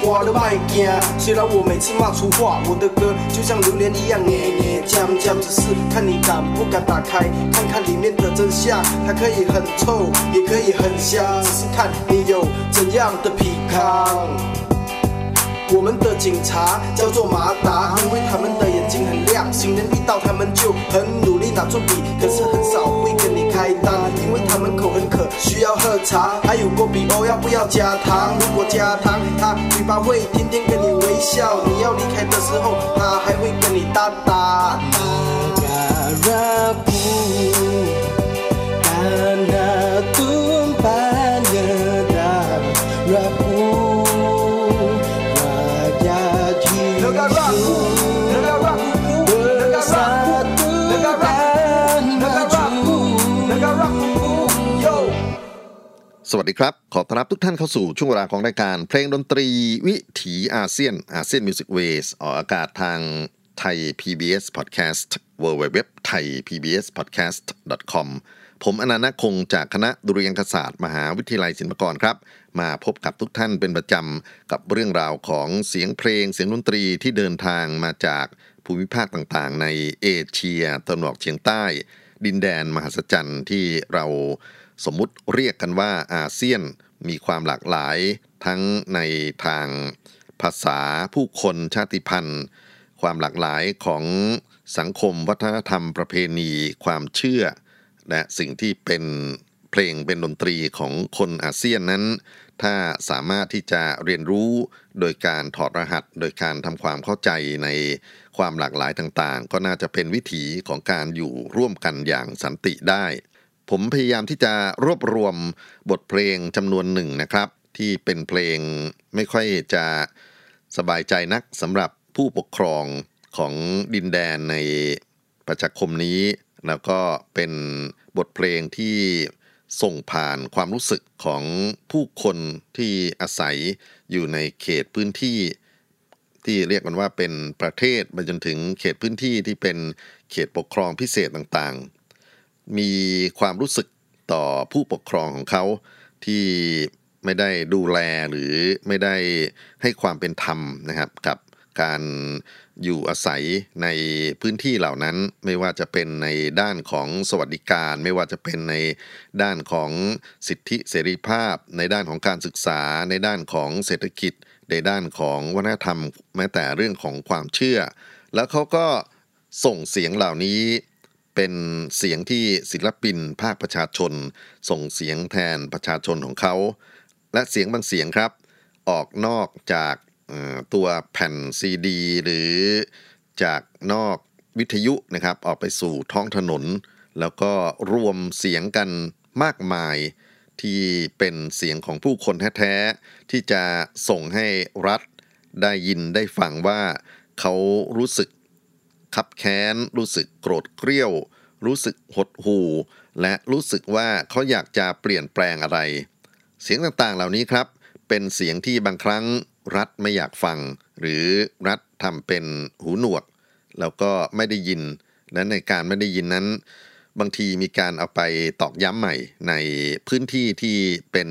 唱歌都卖惊。虽然我每次骂出话，我的歌就像榴莲一样黏黏酱酱，只是看你敢不敢打开，看看里面的真相。它可以很臭，也可以很香，只是看你有怎样的皮康。我们的警察叫做马达，因为他们的睛很亮，新人一到他们就很努力拿出笔，可是很少会跟你开单，因为他们口很渴，需要喝茶。还有过比欧要不要加糖？如果加糖，他嘴巴会天天跟你微笑。你要离开的时候，他还会跟你哒哒。 สวัสดีครับ ขอต้อนรับทุกท่านเข้าสู่ช่วงเวลาของรายการ เพลงดนตรีวิถีอาเซียนอาเซียนมิวสิกเวสออกอากาศทางไทย PBS Podcast w w w t h a i PBS Podcast com ผมอนันต์คงจากคณะดุริยางคศาสตร์ มหาวิทยาลัยศิลปากรครับ มาพบกับทุกท่านเป็นประจำ กับเรื่องราวของเสียงเพลงเสียงดนตรีที่เดินทางมาจากภูมิภาคต่างๆ ในเอเชียตะวันออกเฉียงใต้ ดินแดนมหัศจรรย์ที่เรา สมมุติเรียกกันว่าอาเซียนมีความหลากหลายทั้งในทางภาษาผู้คนชาติพันธุ์ ความหลากหลายของสังคมวัฒนธรรมประเพณี ความเชื่อ และสิ่งที่เป็นเพลงเป็นดนตรีของคนอาเซียนนั้น ถ้าสามารถที่จะเรียนรู้โดยการถอดรหัส โดยการทำความเข้าใจในความหลากหลายต่างๆ ก็น่าจะเป็นวิถีของการอยู่ร่วมกันอย่างสันติได้ ผมพยายามที่จะรวบรวมบทเพลงจำนวนหนึ่งนะครับ ที่เป็นเพลงไม่ค่อยจะสบายใจนักสำหรับผู้ปกครองของดินแดนในประชาคมนี้ แล้วก็เป็นบทเพลงที่ส่งผ่านความรู้สึกของผู้คนที่อาศัยอยู่ในเขตพื้นที่ ที่เรียกกันว่าเป็นประเทศไปจนถึงเขตพื้นที่ที่เป็นเขตปกครองพิเศษต่างๆ มีความรู้สึกต่อผู้ปกครองของเขาที่ไม่ได้ดูแลหรือไม่ได้ให้ความเป็นธรรมนะครับกับการอยู่อาศัยในพื้นที่เหล่านั้นไม่ว่าจะเป็นในด้านของสวัสดิการ ไม่ว่าจะเป็นในด้านของสิทธิเสรีภาพ ในด้านของการศึกษา ในด้านของเศรษฐกิจ ในด้านของวัฒนธรรม แม้แต่เรื่องของความเชื่อ แล้วเขาก็ส่งเสียงเหล่านี้ เป็นเสียงที่ศิลปินภาคประชาชน ส่งเสียงแทนประชาชนของเขา และเสียงบางเสียงครับ ออกนอกจากตัวแผ่นซีดี หรือจากนอกวิทยุนะครับ ออกไปสู่ท้องถนน แล้วก็รวมเสียงกันมากมายที่เป็นเสียงของผู้คนแท้ๆที่จะส่งให้รัฐได้ยินได้ฟังว่าเขารู้สึก ขับแค้น รู้สึกโกรธเกรี้ยว รู้สึกหดหู่ และรู้สึกว่าเขาอยากจะเปลี่ยนแปลงอะไร เสียงต่างๆเหล่านี้ครับ เป็นเสียงที่บางครั้งรัฐไม่อยากฟัง หรือรัฐทำเป็นหูหนวก แล้วก็ไม่ได้ยิน และในการไม่ได้ยินนั้น บางทีมีการเอาไปตอกย้ำใหม่ในพื้นที่ที่เป็น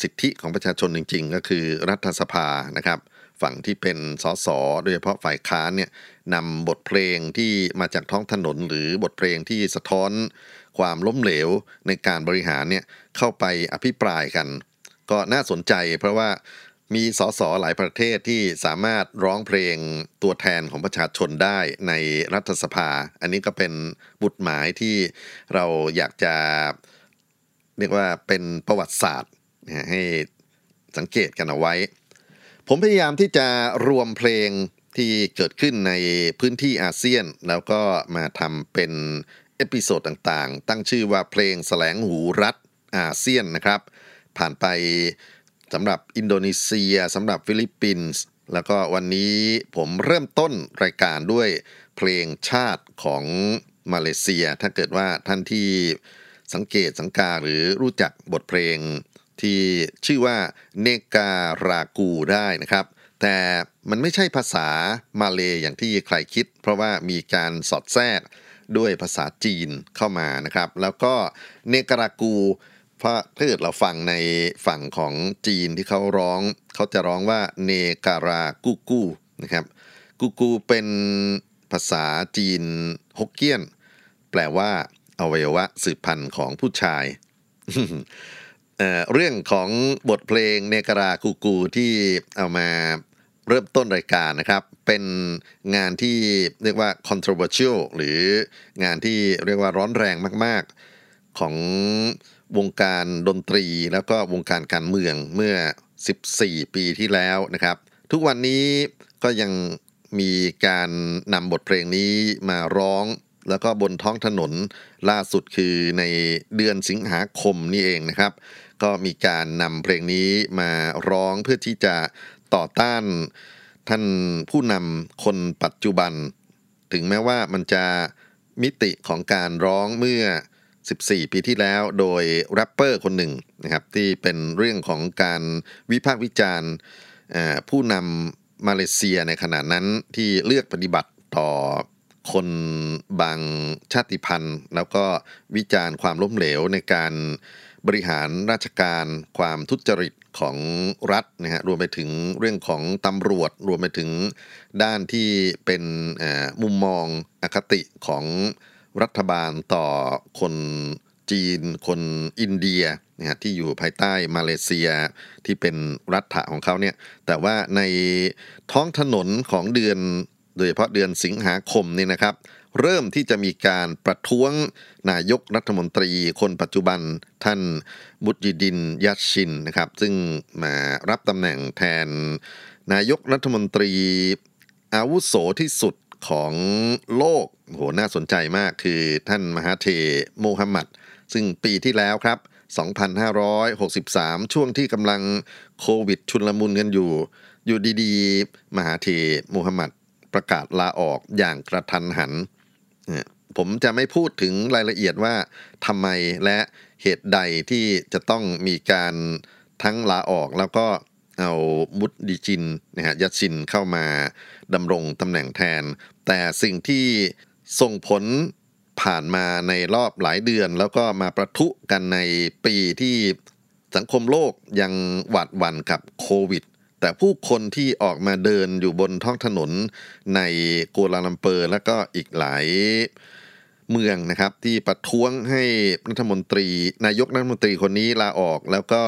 สิทธิของประชาชนจริง ๆ ก็คือรัฐสภานะครับ ฝั่งที่เป็นสสโดยเฉพาะฝ่ายค้านเนี่ย นำบทเพลงที่มาจากท้องถนนหรือบทเพลงที่สะท้อนความล้มเหลวในการบริหารเนี่ยเข้าไปอภิปรายกัน ก็น่าสนใจเพราะว่ามีสสหลายประเทศที่สามารถร้องเพลงตัวแทนของประชาชนได้ในรัฐสภา อันนี้ก็เป็นบุตรหมายที่เราอยากจะเรียกว่าเป็นประวัติศาสตร์ให้สังเกตกันเอาไว้ ผมพยายามที่จะรวมเพลง ที่เกิดขึ้นในพื้นที่อาเซียน แล้วก็มาทำเป็น episode ต่างๆ ตั้งชื่อว่าเพลงแสลงหูรัฐอาเซียนนะครับ ผ่านไปสำหรับอินโดนีเซียสำหรับฟิลิปปินส์แล้วก็วันนี้ผมเริ่มต้นรายการด้วยเพลงชาติของมาเลเซีย ถ้าเกิดว่าท่านที่สังเกตสังกาหรือรู้จักบทเพลงที่ชื่อว่า Negaraku ได้นะครับ แต่มันไม่ใช่ภาษามาเลอย่างที่ใครคิด เพราะว่ามีการสอดแทรกด้วยภาษาจีนเข้ามานะครับ แล้วก็เนการากูเพราะถ้าเกิดเราฟังในฝั่งของจีนที่เขาร้อง เขาจะร้องว่าเนการากูกูนะครับกูกูเป็นภาษาจีนฮกเกี้ยน แปลว่าอวัยวะสืบพันธุ์ของผู้ชาย เรื่องของบทเพลงเนการากูกูที่เอามาเริ่มต้นรายการนะครับ เป็นงานที่เรียกว่า controversial หรืองานที่เรียกว่าร้อนแรงมาก ๆ ของวงการดนตรีแล้วก็วงการการเมืองเมื่อ 14 ปีที่แล้วนะครับ ทุกวันนี้ก็ยังมีการนำบทเพลงนี้มาร้องแล้วก็บนท้องถนนล่าสุดคือในเดือนสิงหาคมนี่เองนะครับ ก็มีการนำเพลงนี้มาร้องเพื่อที่จะต่อต้านท่านผู้นำคนปัจจุบัน ถึงแม้ว่ามันจะมิติของการร้องเมื่อ 14 ปีที่แล้วโดยแรปเปอร์คนหนึ่งนะครับที่เป็นเรื่องของการวิพากษ์วิจารณ์ผู้นำมาเลเซียในขณะนั้นที่เลือกปฏิบัติต่อคนบางชาติพันธุ์ แล้วก็วิจารณ์ความล้มเหลวในการ บริหารราชการความทุจริตของรัฐนะฮะรวมไปถึงเรื่องของตำรวจ รวมไปถึงด้านที่เป็นมุมมองอคติของรัฐบาลต่อคนจีน คนอินเดียนะฮะที่อยู่ภายใต้มาเลเซียที่เป็นรัฐะของเขาเนี่ยแต่ว่าในท้องถนนของเดือน โดยเฉพาะเดือนสิงหาคมนี่นะครับ เริ่มที่จะมีการประท้วงนายกรัฐมนตรีคนปัจจุบันท่านบุตรดินยัชชินนะครับ ซึ่งมารับตำแหน่งแทนนายกรัฐมนตรีอาวุโสที่สุดของโลกโหน่าสนใจมากคือท่านมหาเทโมฮัมหมัด ซึ่งปีที่แล้วครับ 2563 ช่วงที่กำลังโควิดชุนลมุนกันอยู่ อยู่ดีๆ มหาเทโมฮัมหมัดประกาศลาออกอย่างกระทันหัน ผมจะไม่พูดถึงรายละเอียดว่าทำไมและเหตุใดที่จะต้องมีการทั้งลาออกแล้วก็เอามุดดิจินนะฮะยัดชินเข้ามาดำรงตำแหน่งแทน แต่สิ่งที่ส่งผลผ่านมาในรอบหลายเดือน แล้วก็มาประทุกันในปีที่สังคมโลกยังหวาดหวั่นกับโควิด แต่ผู้คนที่ออกมาเดินอยู่บนท้องถนนในกัวลาลัมเปอร์แล้วก็อีกหลายเมืองนะครับ ที่ประท้วงให้รัฐมนตรี นายกรัฐมนตรีคนนี้ลาออก แล้วก็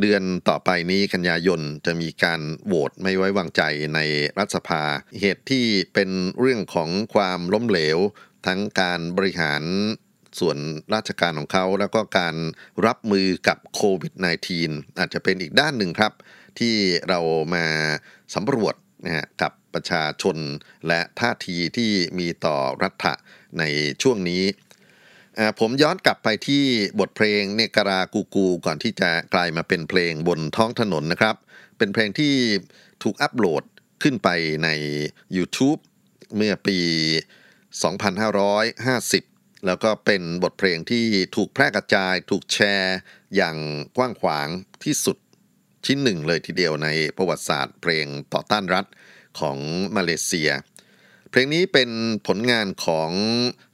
เดือนต่อไปนี้กันยายนจะมีการโหวตไม่ไว้วางใจในรัฐสภา เหตุที่เป็นเรื่องของความล้มเหลว ทั้งการบริหารส่วนราชการของเขา แล้วก็การรับมือกับโควิด -19 อาจจะเป็นอีกด้านหนึ่งครับ ที่เรามาสำรวจนะฮะกับประชาชนและท่าทีที่มีต่อรัฐะในช่วงนี้ ผมย้อนกลับไปที่บทเพลงเนการากูกูก่อนที่จะกลายมาเป็นเพลงบนท้องถนนนะครับ เป็นเพลงที่ถูกอัปโหลดขึ้นไปใน YouTube เมื่อปี 2550 แล้วก็เป็นบทเพลงที่ถูกแพร่กระจายถูกแชร์อย่างกว้างขวางที่สุด ชิ้นหนึ่งเลยทีเดียวในประวัติศาสตร์เพลงต่อต้านรัฐของมาเลเซีย เพลงนี้เป็นผลงานของ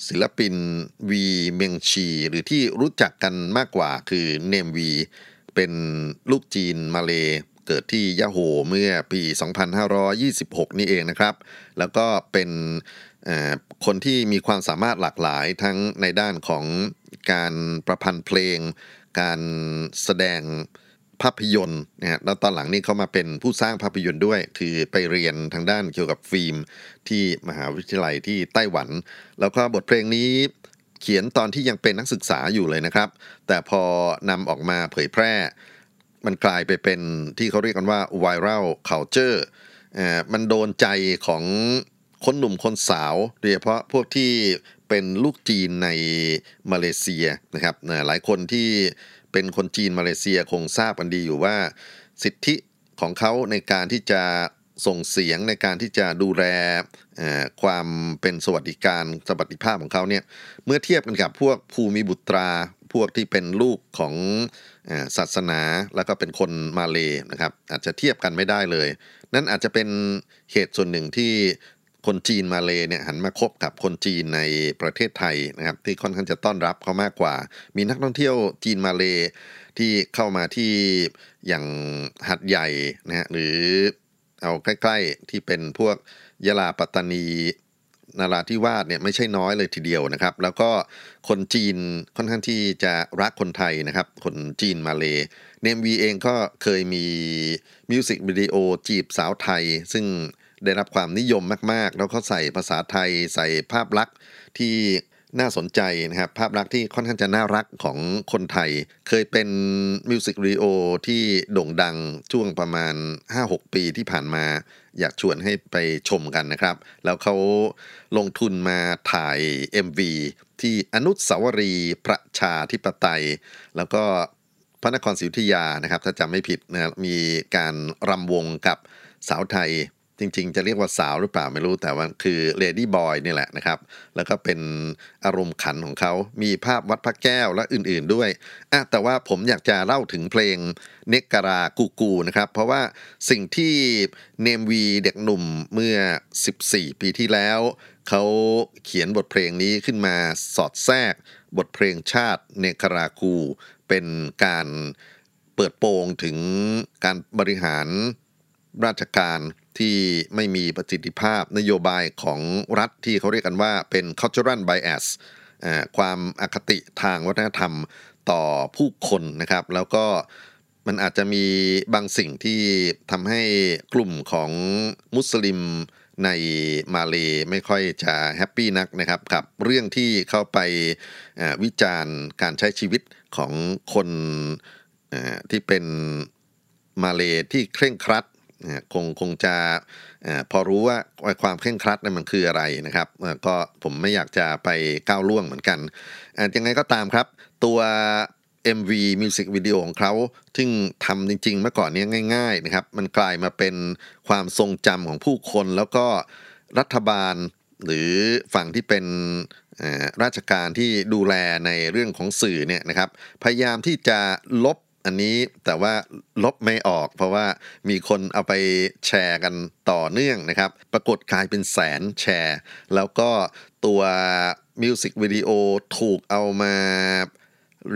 ศิลปินวีเมงชี หรือที่รู้จักกันมากกว่าคือเนมวีเป็นลูกจีนมาเลเกิดที่ยะโฮเมื่อปี 2526 นี่เองนะครับ แล้วก็เป็นคนที่มีความสามารถหลากหลายทั้งในด้านของการประพันธ์เพลง การแสดง ภาพยนตร์นะฮะแล้วตอนหลังนี้เขามาเป็นผู้สร้างภาพยนตร์ด้วย คือไปเรียนทางด้านเกี่ยวกับฟิล์มที่มหาวิทยาลัยที่ไต้หวัน แล้วก็บทเพลงนี้เขียนตอนที่ยังเป็นนักศึกษาอยู่เลยนะครับ แต่พอนำออกมาเผยแพร่ มันกลายไปเป็นที่เขาเรียกกันว่า viral culture มันโดนใจของคนหนุ่มคนสาวโดยเฉพาะพวกที่เป็นลูกจีนในมาเลเซียนะครับหลายคนที่ เป็นคนจีนมาเลเซียคงทราบกันดีอยู่ว่า สิทธิของเขาในการที่จะส่งเสียงในการที่จะดูแลความเป็นสวัสดิการสวัสดิภาพของเขาเนี่ยเมื่อเทียบกันกับพวกภูมิบุตรา พวกที่เป็นลูกของศาสนาแล้วก็เป็นคนมาเลยนะครับอาจจะเทียบกันไม่ได้เลย นั่นอาจจะเป็นเหตุส่วนหนึ่งที่ คนจีนมาเลยเนี่ยหันมาคบกับคนจีนในประเทศไทยนะครับที่ค่อนข้างจะต้อนรับเขามากกว่า มีนักท่องเที่ยวจีนมาเลยที่เข้ามาที่อย่างหัดใหญ่นะฮะหรือเอาใกล้ ๆ ที่เป็นพวกยะลาปัตตานีนาราธิวาสเนี่ยไม่ใช่น้อยเลยทีเดียวนะครับ แล้วก็คนจีนค่อนข้างที่จะรักคนไทยนะครับ คนจีนมาเลยเนมวีเองก็เคยมีมิวสิกวิดีโอจีบสาวไทย ซึ่ง ได้รับความนิยมมาก ๆ แล้วเขาใส่ภาษาไทยใส่ภาพลักษณ์ที่น่าสนใจนะครับภาพลักษณ์ที่ค่อนข้างจะน่ารักของคนไทย เคยเป็นมิวสิกวิดีโอที่โด่งดังช่วงประมาณ 5-6 ปีที่ผ่านมา อยากชวนให้ไปชมกันนะครับ แล้วเขาลงทุนมาถ่าย MV ที่อนุสาวรีย์ประชาธิปไตย แล้วก็พระนครศรีอยุธยานะครับ ถ้าจำไม่ผิดนะมีการรำวงกับสาวไทย จริงๆ จะเรียกว่าสาวหรือเปล่าไม่รู้แต่ว่าคือ ladyboy นี่แหละนะครับ แล้วก็เป็นอารมณ์ขันของเขามีภาพวัดพระแก้วและอื่นๆด้วยอะแต่ว่าผมอยากจะเล่าถึงเพลงเนกการากูกูนะครับ เพราะว่าสิ่งที่เนมวีเด็กหนุ่มเมื่อ 14 ปีที่แล้ว เขาเขียนบทเพลงนี้ขึ้นมาสอดแทรกบทเพลงชาติเนกรากู เป็นการเปิดโปงถึงการบริหารราชการ ที่ไม่มีประสิทธิภาพนโยบายของรัฐที่เขาเรียกกันว่าเป็น cultural bias ความอคติทางวัฒนธรรมต่อผู้คนนะครับ แล้วก็มันอาจจะมีบางสิ่งที่ทำให้กลุ่มของมุสลิมในมาเลไม่ค่อยจะแฮปปี้นักนะครับกับเรื่องที่เข้าไปวิจารณ์การใช้ชีวิตของคนที่เป็นมาเลที่เคร่งครัด คงคงจะพอรู้ว่าความเคร่งครัดนั้นมันคืออะไรนะครับก็ผมไม่อยากจะไปก้าวล่วงเหมือนกันยังไงก็ตามครับ ตัว MV Music Video ของเขาซึ่งทำจริงๆเมื่อก่อนนี้ง่าย ๆนะครับ มันกลายมาเป็นความทรงจำของผู้คน แล้วก็รัฐบาลหรือฝั่งที่เป็นราชการที่ดูแลในเรื่องของสื่อเนี่ยนะครับ พยายามที่จะลบ อันนี้แต่ว่าลบไม่ออก เพราะว่ามีคนเอาไปแชร์กันต่อเนื่องนะครับ ปรากฏกลายเป็นแสนแชร์ แล้วก็ตัวมิวสิกวิดีโอถูกเอามา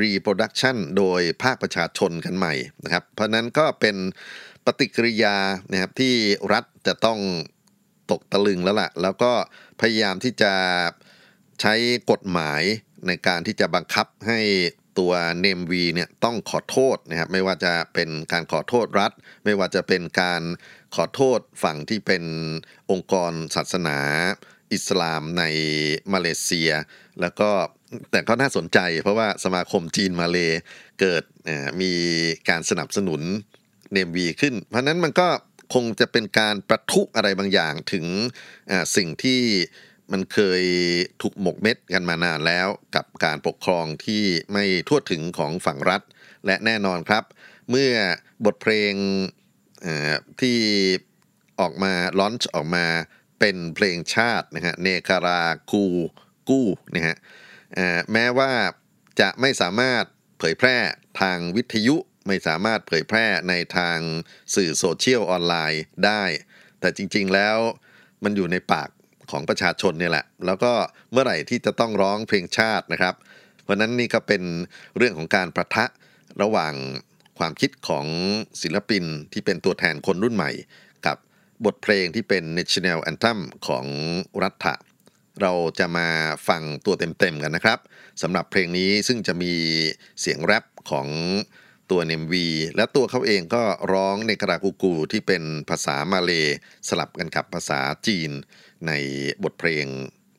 reproduction โดยภาคประชาชนกันใหม่นะครับ เพราะนั้นก็เป็นปฏิกิริยานะครับที่รัฐจะต้องตกตะลึงแล้วล่ะ แล้วก็พยายามที่จะใช้กฎหมายในการที่จะบังคับให้ ตัวเนมวีเนี่ยต้องขอโทษนะครับไม่ว่าจะเป็นการขอโทษรัฐ ไม่ว่าจะเป็นการขอโทษฝั่งที่เป็นองค์กรศาสนาอิสลามในมาเลเซีย แล้วก็แต่ก็น่าสนใจเพราะว่าสมาคมจีนมาเลเกิดมีการสนับสนุนเนมวีขึ้น เพราะนั้นมันก็คงจะเป็นการประทุอะไรบางอย่างถึงสิ่งที่ มันเคยถูกหมกเม็ดกันมานานแล้วกับการปกครองที่ไม่ทั่วถึงของฝั่งรัฐ และแน่นอนครับ เมื่อบทเพลงที่ออกมาลอนช์ออกมาเป็นเพลงชาตินะฮะเนคารากูกู้นะฮะแม้ว่าจะไม่สามารถเผยแพร่ทางวิทยุไม่สามารถเผยแพร่ในทางสื่อโซเชียลออนไลน์ได้ แต่จริงๆแล้วมันอยู่ในปาก ของประชาชนเนี่ยแหละ แล้วก็เมื่อไหร่ที่จะต้องร้องเพลงชาตินะครับ เพราะนั้นนี่ก็เป็นเรื่องของการประทะระหว่างความคิดของศิลปินที่เป็นตัวแทนคนรุ่นใหม่ กับบทเพลงที่เป็น National Anthem ของรัฐะเราจะมาฟังตัวเต็มๆกันนะครับสำหรับเพลงนี้ซึ่งจะมีเสียงแรปของตัวเนมวีและตัวเขาเองก็ร้องในกรากูกูที่เป็นภาษามาเลสลับกันกับภาษาจีน ในบทเพลง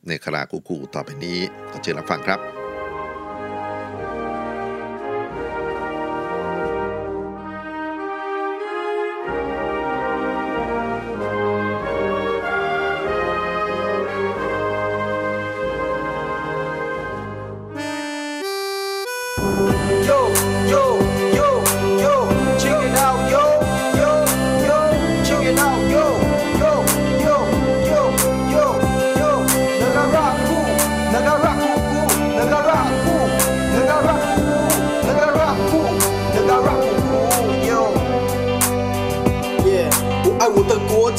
ในคาราคูกูต่อไปนี้ขอเชิญรับฟังครับ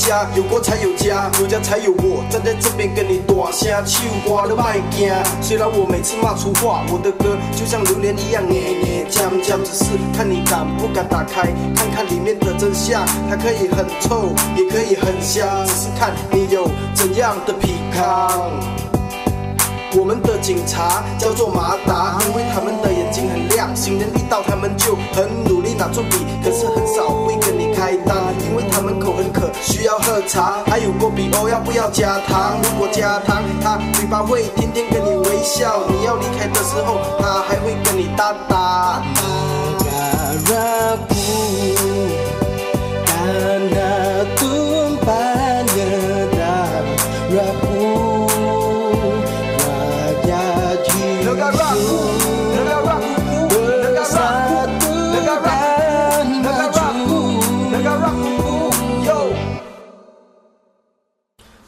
家，有国才有家，有家才有我，站在这边跟你大声唱歌，你别惊。虽然我每次骂出话，我的歌就像榴莲一样黏黏酱酱，只是看你敢不敢打开，看看里面的真相。它可以很臭，也可以很香，只是看你有怎样的皮康。我们的警察叫做马达，因为他们的眼睛很亮，行人一到他们就很努力拿出笔，可是很少会跟你开单，因为他们口很，需要喝茶。还有波比欧要不要加糖？如果加糖，他嘴巴会天天跟你微笑，你要离开的时候，他还会跟你打打。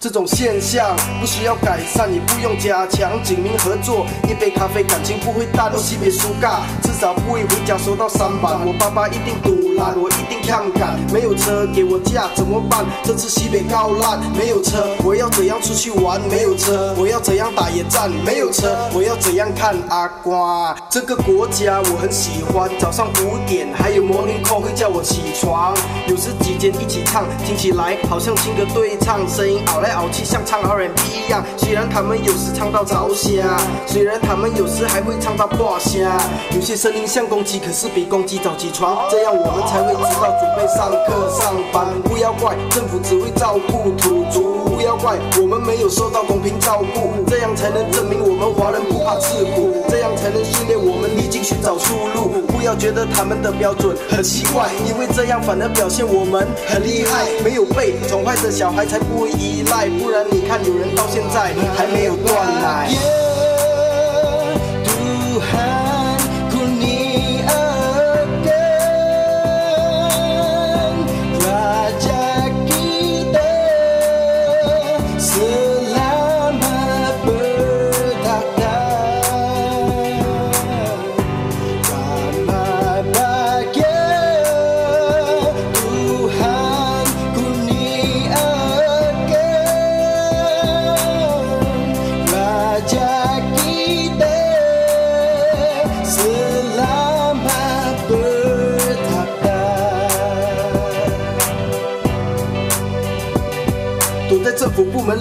这种现象不需要改善，也不用加强，紧密合作，一杯咖啡感情不会淡，西北苏嘎，至少不会回家收到三板。我爸爸一定赌我一定看赶，没有车给我驾怎么办？这次西北告烂，没有车，我要怎样出去玩？没有车，我要怎样打野战？没有车，我要怎样看阿瓜？这个国家我很喜欢，早上五点还有 morning call 会叫我起床，有时几间一起唱，听起来好像情歌对唱，声音熬来熬去像唱 R&B 一样。虽然他们有时唱到着瞎，虽然他们有时还会唱到破瞎，有些声音像公鸡，可是比公鸡早起床，这样我们才会知道准备上课上班。不要怪政府只会照顾土著，不要怪我们没有受到公平照顾，这样才能证明我们华人不怕吃苦，这样才能训练我们历经寻找出路。不要觉得他们的标准很奇怪，因为这样反而表现我们很厉害。没有被宠坏的小孩才不会依赖，不然你看有人到现在还没有断奶。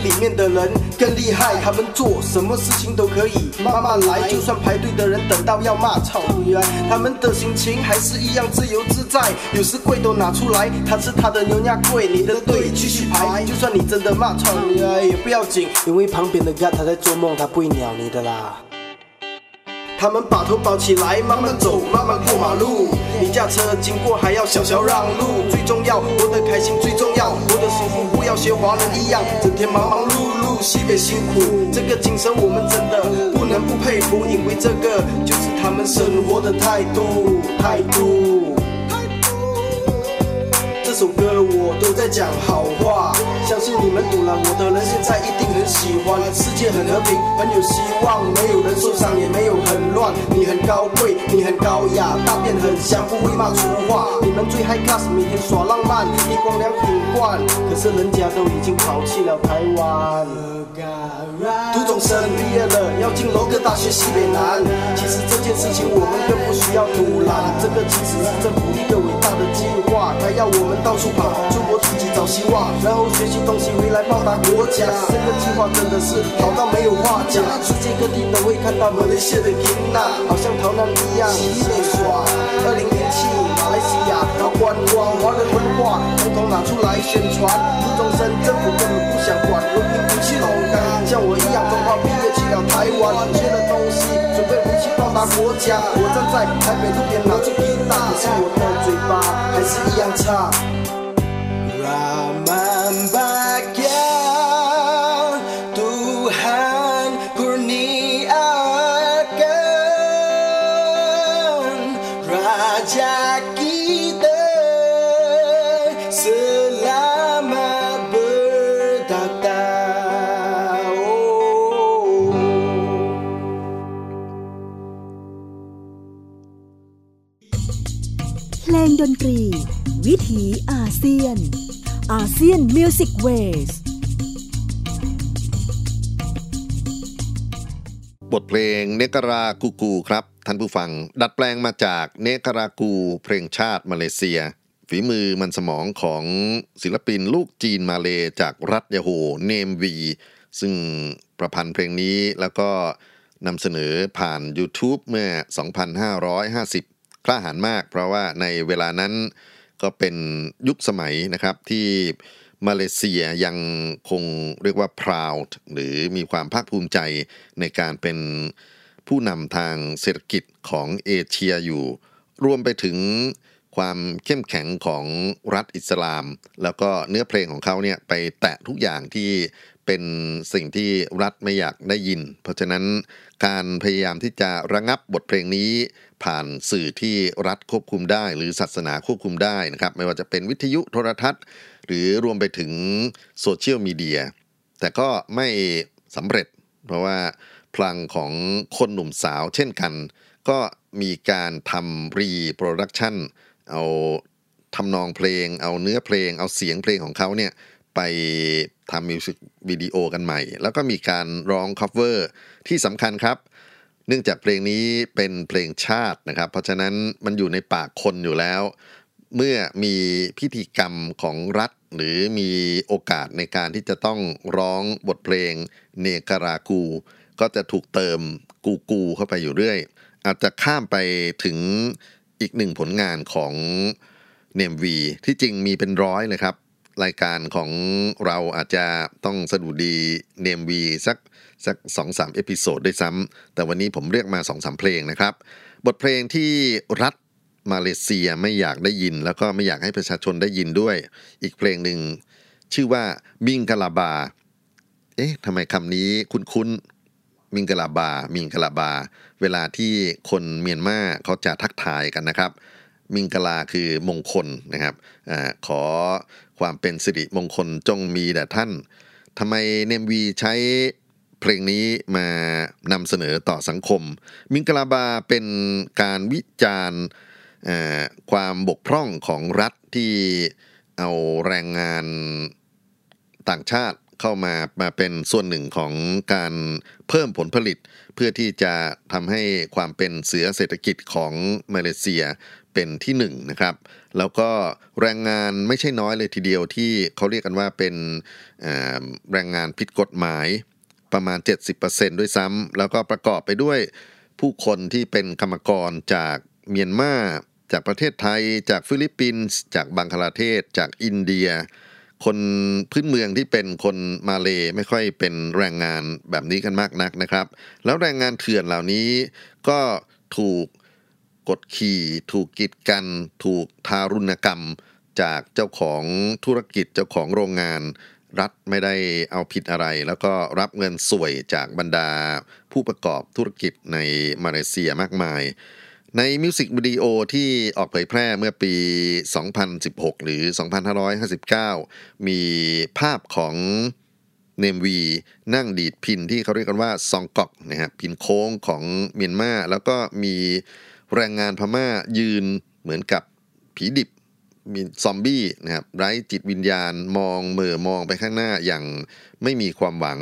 里面的人更厉害，他们做什么事情都可以慢慢来，就算排队的人等到要骂草原，他们的心情还是一样自由自在。有时贵都拿出来，他吃他的牛尿贵，你的队继续排，就算你真的骂草原也不要紧，因为旁边的 God 他在做梦，他不会鸟你的啦。他们把头包起来，慢慢走，慢慢过马路。你驾车经过还要小小让路，最重要活得开心最重要，活得舒服，不要学华人一样，整天忙忙碌碌，西北辛苦。这个精神我们真的不能不佩服，因为这个就是他们生活的态度，态度。首歌我都在讲好话，相信你们读了我的人现在一定很喜欢。世界很和平，很有希望，没有人受伤，也没有很乱。你很高贵，你很高雅，大便很香，不会骂粗话。你们最 high class，每天耍浪漫，一光良品冠，可是人家都已经抛弃了台湾。涂总生毕业了，要进楼科大学西北南。其实这件事情我们更不需要阻拦，这个其实是政府一个伟大还，要我们到处跑，出国自己找希望，然后学习东西回来报答国家。这个计划真的是好到没有话讲，世界各地都会看到马来西亚的 k i n 好像逃难一样洗内耍。二零零七马来西亚要观光，华人文化统统拿出来宣传。初中生政府根本不想管，文凭不去龙岗，像我一样中华毕业去了台湾，学了东西，准备回去报答国家。我站在台北路边拿出可是我的嘴巴还是一样差。 อาเซียน Music Wavesบทเพลง Negarakuku ครับ ท่านผู้ฟัง ดัดแปลงมาจาก Negaraku เพลงชาติมาเลเซีย ฝีมือมันสมองของศิลปินลูกจีนมาเลจากรัฐยะโฮร์ Namewee ซึ่งประพันธ์เพลงนี้แล้วก็นำเสนอผ่าน YouTube เมื่อ 2550กล้าหาญมาก เพราะว่าในเวลานั้น ก็เป็นยุคสมัยนะครับที่มาเลเซียยังคงเรียกว่า proud หรือมีความภาคภูมิใจในการเป็นผู้นำทางเศรษฐกิจของเอเชียอยู่ รวมไปถึงความเข้มแข็งของรัฐอิสลาม แล้วก็เนื้อเพลงของเขาเนี่ยไปแตะทุกอย่างที่เป็นสิ่งที่รัฐไม่อยากได้ยิน เพราะฉะนั้นการพยายามที่จะระงับบทเพลงนี้ ผ่านสื่อที่รัฐควบคุมได้ หรือศาสนาควบคุมได้นะครับ ไม่ว่าจะเป็นวิทยุโทรทัศน์ หรือรวมไปถึงโซเชียลมีเดีย แต่ก็ไม่สำเร็จ เพราะว่าพลังของคนหนุ่มสาวเช่นกัน ก็มีการทำ reproduction เอาทำนองเพลง เอาเนื้อเพลง เอาเสียงเพลงของเขาเนี่ยไปทำมิวสิกวิดีโอกันใหม่ แล้วก็มีการร้อง cover ที่สำคัญครับ เนื่องจากเพลงนี้เป็นเพลงชาตินะครับ เพราะฉะนั้นมันอยู่ในปากคนอยู่แล้ว เมื่อมีพิธีกรรมของรัฐ หรือมีโอกาสในการที่จะต้องร้องบทเพลงเนการากู ก็จะถูกเติมกูกูเข้าไปอยู่เรื่อย อาจจะข้ามไปถึงอีกหนึ่งผลงานของเนมวีที่จริงมีเป็นร้อยเลยครับ รายการของเราอาจจะต้องสดุดี Namewee สัก สักสองสาม episode ด้วยซ้ำแต่วันนี้ผมเลือกมาสองสามเพลงนะครับ บทเพลงที่รัฐมาเลเซียไม่อยากได้ยิน แล้วก็ไม่อยากให้ประชาชนได้ยินด้วย อีกเพลงหนึ่งชื่อว่ามิงกะลาบา เอ๊ะทำไมคำนี้คุ้นๆมิงกะลาบา มิงกะลาบา เวลาที่คนเมียนมาเขาจะทักทายกันนะครับ มิงกะลาคือมงคลนะครับอขอความเป็นสิริมงคลจงมีแด่ท่านทำไมเนมวีใช้ เพลงนี้มานำเสนอต่อสังคม มิงกลาบาเป็นการวิจารณ์ความบกพร่องของรัฐที่เอาแรงงานต่างชาติเข้ามามาเป็นส่วนหนึ่งของการเพิ่มผลผลิต เพื่อที่จะทำให้ความเป็นเสือเศรษฐกิจของมาเลเซียเป็นที่หนึ่งนะครับ แล้วก็แรงงานไม่ใช่น้อยเลยทีเดียวที่เขาเรียกกันว่าเป็นแรงงานผิดกฎหมาย ประมาณ 70%ด้วยซ้ำแล้วก็ประกอบไปด้วยผู้คนที่เป็นกรรมกรจากเมียนมาจากประเทศไทย จากฟิลิปปินส์จากบังคลาเทศ จากอินเดีย คนพื้นเมืองที่เป็นคนมาเลไม่ค่อยเป็นแรงงานแบบนี้กันมากนักนะครับ แล้วแรงงานเถื่อนเหล่านี้ก็ถูกกดขี่ถูกกีดกัน ถูกทารุณกรรม จากเจ้าของธุรกิจเจ้าของโรงงาน รัฐไม่ได้เอาผิดอะไร แล้วก็รับเงินสวยจากบรรดาผู้ประกอบธุรกิจในมาเลเซียมากมาย ในมิวสิกวิดีโอที่ออกเผยแพร่เมื่อปี 2016 หรือ 2559 มีภาพของเนมวีนั่งดีดพินที่เขาเรียกกันว่าซองกอกนะครับพินโค้งของเมียนมาแล้วก็มีแรงงานพม่ายืนเหมือนกับผีดิบ มีซอมบี้นะครับไร้จิตวิญญาณมองเมื่อมองไปข้างหน้าอย่างไม่มีความหวัง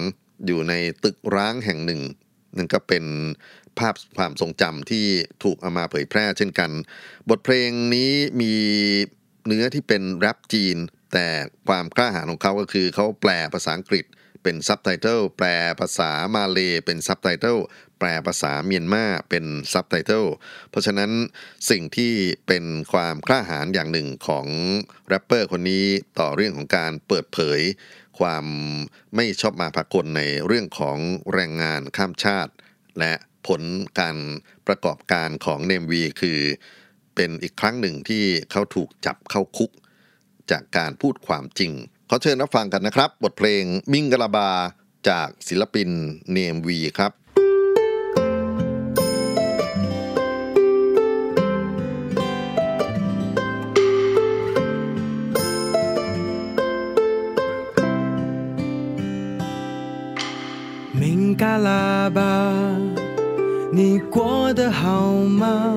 อยู่ในตึกร้างแห่งหนึ่งนั่นก็เป็นภาพความทรงจำที่ถูกเอามาเผยแพร่เช่นกัน บทเพลงนี้มีเนื้อที่เป็นแรปจีน แต่ความกล้าหาญของเขาก็คือเขาแปลภาษาอังกฤษเป็นซับไตเติลแปลภาษามาเลเป็นซับไตเติล แปลภาษาเมียนมาเป็นซับไตเติลเพราะฉะนั้นสิ่งที่เป็นความกล้าหาญอย่างหนึ่งของแรปเปอร์คนนี้ต่อเรื่องของการเปิดเผย ความไม่ชอบมาพากลในเรื่องของแรงงานข้ามชาติ และผลการประกอบการของเนมวีคือ เป็นอีกครั้งหนึ่งที่เขาถูกจับเข้าคุก จากการพูดความจริงขอเชิญรับฟังกันนะครับ บทเพลงมิงกะลาบาจากศิลปินเนมวีครับ 明嘎拉巴，你过得好吗？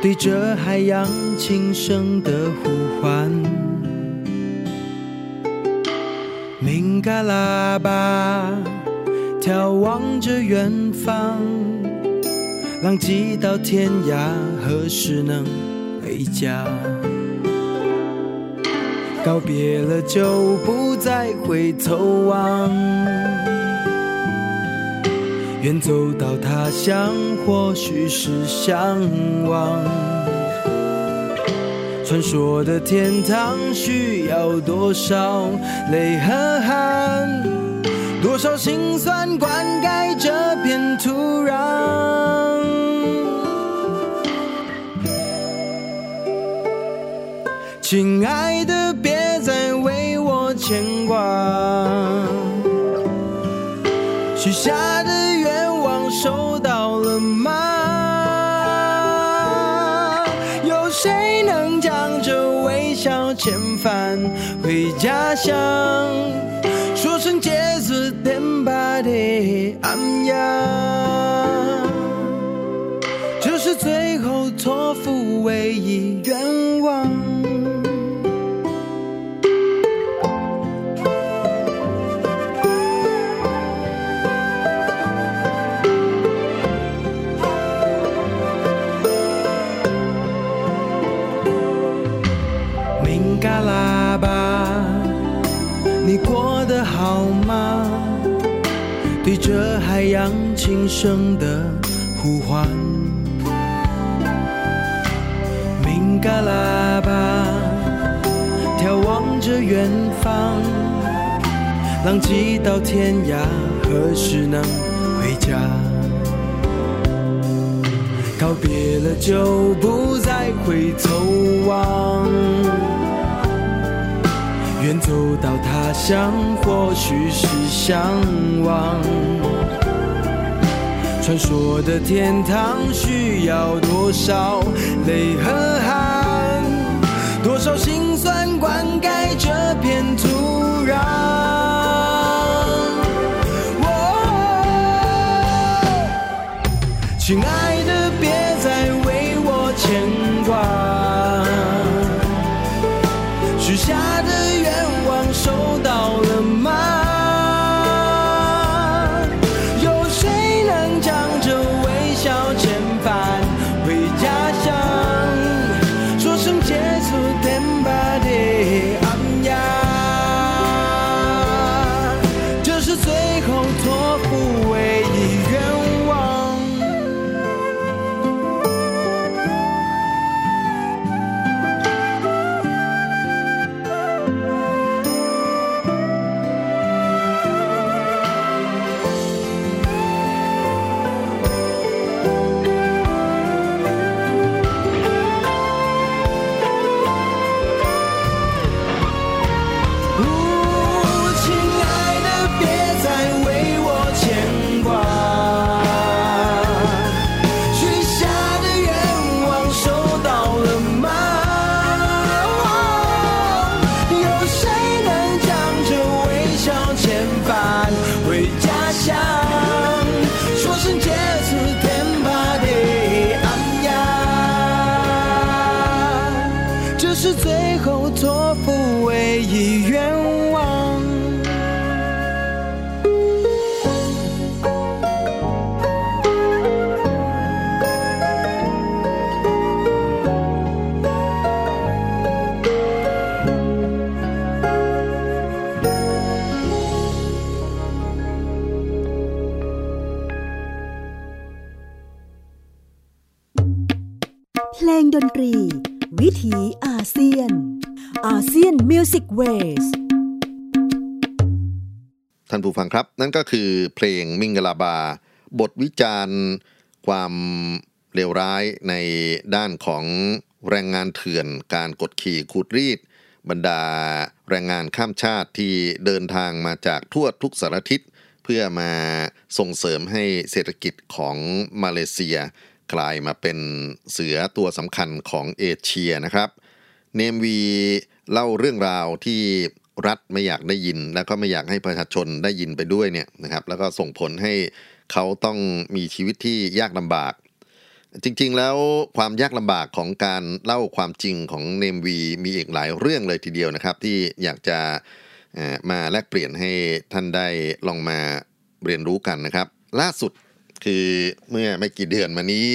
对着海洋轻声的呼唤。明嘎拉巴，眺望着远方，浪迹到天涯，何时能回家？告别了就不再回头望。远走到他乡，或许是向往。传说的天堂需要多少泪和汗，多少心酸灌溉这片土壤。亲爱的，别再为我牵挂。许下家乡？说声节日点把的安阳，这是最后托付唯一着海洋轻声的呼唤。明嘎拉巴，眺望着远方，浪迹到天涯，何时能回家？告别了就不再回头望，远走到他乡，或许是向往。传说的天堂需要多少泪和汗，多少心酸灌溉这片土壤。哦亲爱 อาเซียนมิวสิกเวสท่านผู้ฟังครับ นั่นก็คือเพลงมิงกะลาบา บทวิจารณ์ความเลวร้ายในด้านของแรงงานเถื่อนการกดขี่ขูดรีด บรรดาแรงงานข้ามชาติที่เดินทางมาจากทั่วทุกสารทิศ เพื่อมาส่งเสริมให้เศรษฐกิจของมาเลเซีย กลายมาเป็นเสือตัวสำคัญของเอเชียนะครับ เนมวี เล่าเรื่องราวที่รัฐไม่อยากได้ยิน แล้วก็ไม่อยากให้ประชาชนได้ยินไปด้วยเนี่ยนะครับ แล้วก็ส่งผลให้เขาต้องมีชีวิตที่ยากลำบาก จริงๆแล้วความยากลำบากของการเล่าความจริงของเนมวีมีอีกหลายเรื่องเลยทีเดียวนะครับ ที่อยากจะมาแลกเปลี่ยนให้ท่านได้ลองมาเรียนรู้กันนะครับ ล่าสุดคือเมื่อไม่กี่เดือนมานี้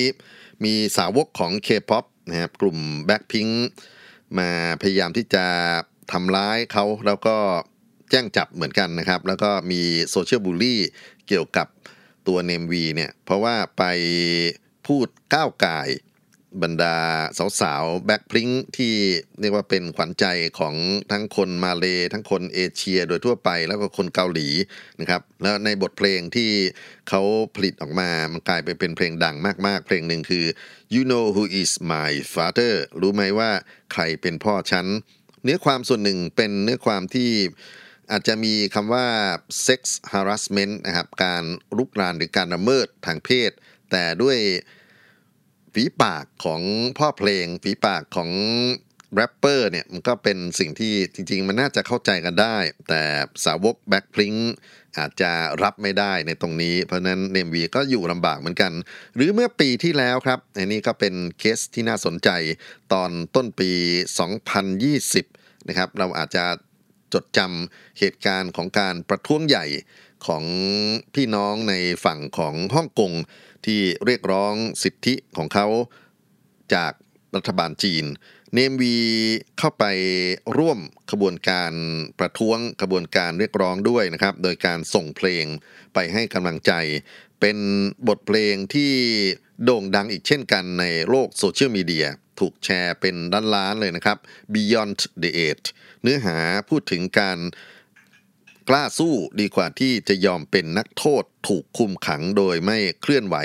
มีสาวกของ K-POP นะครับกลุ่ม Blackpink มาพยายามที่จะทำร้ายเขาแล้วก็แจ้งจับเหมือนกันนะครับ แล้วก็มีโซเชียลบูลลี่เกี่ยวกับตัวเนมวีเนี่ยเพราะว่าไปพูดก้าวไก่ บรรดาสาวๆ แบ็คพริ้งที่เรียกว่าเป็นขวัญใจของทั้งคนมาเลทั้งคนเอเชียโดยทั่วไปแล้วก็คนเกาหลีนะครับแล้วในบทเพลงที่เขาผลิตออกมา มันกลายไปเป็นเพลงดังมากๆ เพลงหนึ่งคือ you know who is my father รู้ไหมว่าใครเป็นพ่อฉัน เนื้อความส่วนหนึ่งเป็นเนื้อความที่อาจจะมีคำว่า sex harassment นะครับการลุกรานหรือการละเมิดทางเพศ แต่ด้วย ฝีปากของพ่อเพลง ฝีปากของแรปเปอร์เนี่ยมันก็เป็นสิ่งที่จริง ๆ มันน่าจะเข้าใจกันได้ แต่สาวกแบ็คพลิงอาจจะรับไม่ได้ในตรงนี้ เพราะนั้นเนมวีก็อยู่ลำบากเหมือนกัน หรือเมื่อปีที่แล้วครับ อันนี้ก็เป็นเคสที่น่าสนใจตอนต้นปี 2020 นะครับ เราอาจจะจดจำเหตุการณ์ของการประท้วงใหญ่ของพี่น้องในฝั่งของฮ่องกง ที่เรียกร้องสิทธิของเขาจากรัฐบาลจีน เนมวีเข้าไปร่วมขบวนการประท้วงขบวนการเรียกร้องด้วยนะครับ โดยการส่งเพลงไปให้กำลังใจ เป็นบทเพลงที่โด่งดังอีกเช่นกันในโลกโซเชียลมีเดียถูกแชร์เป็นด้านล้านเลยนะครับ Beyond the Age เนื้อหาพูดถึงการ กล้าสู้ดีกว่าที่จะยอมเป็นนักโทษถูกคุมขังโดยไม่เคลื่อนไหว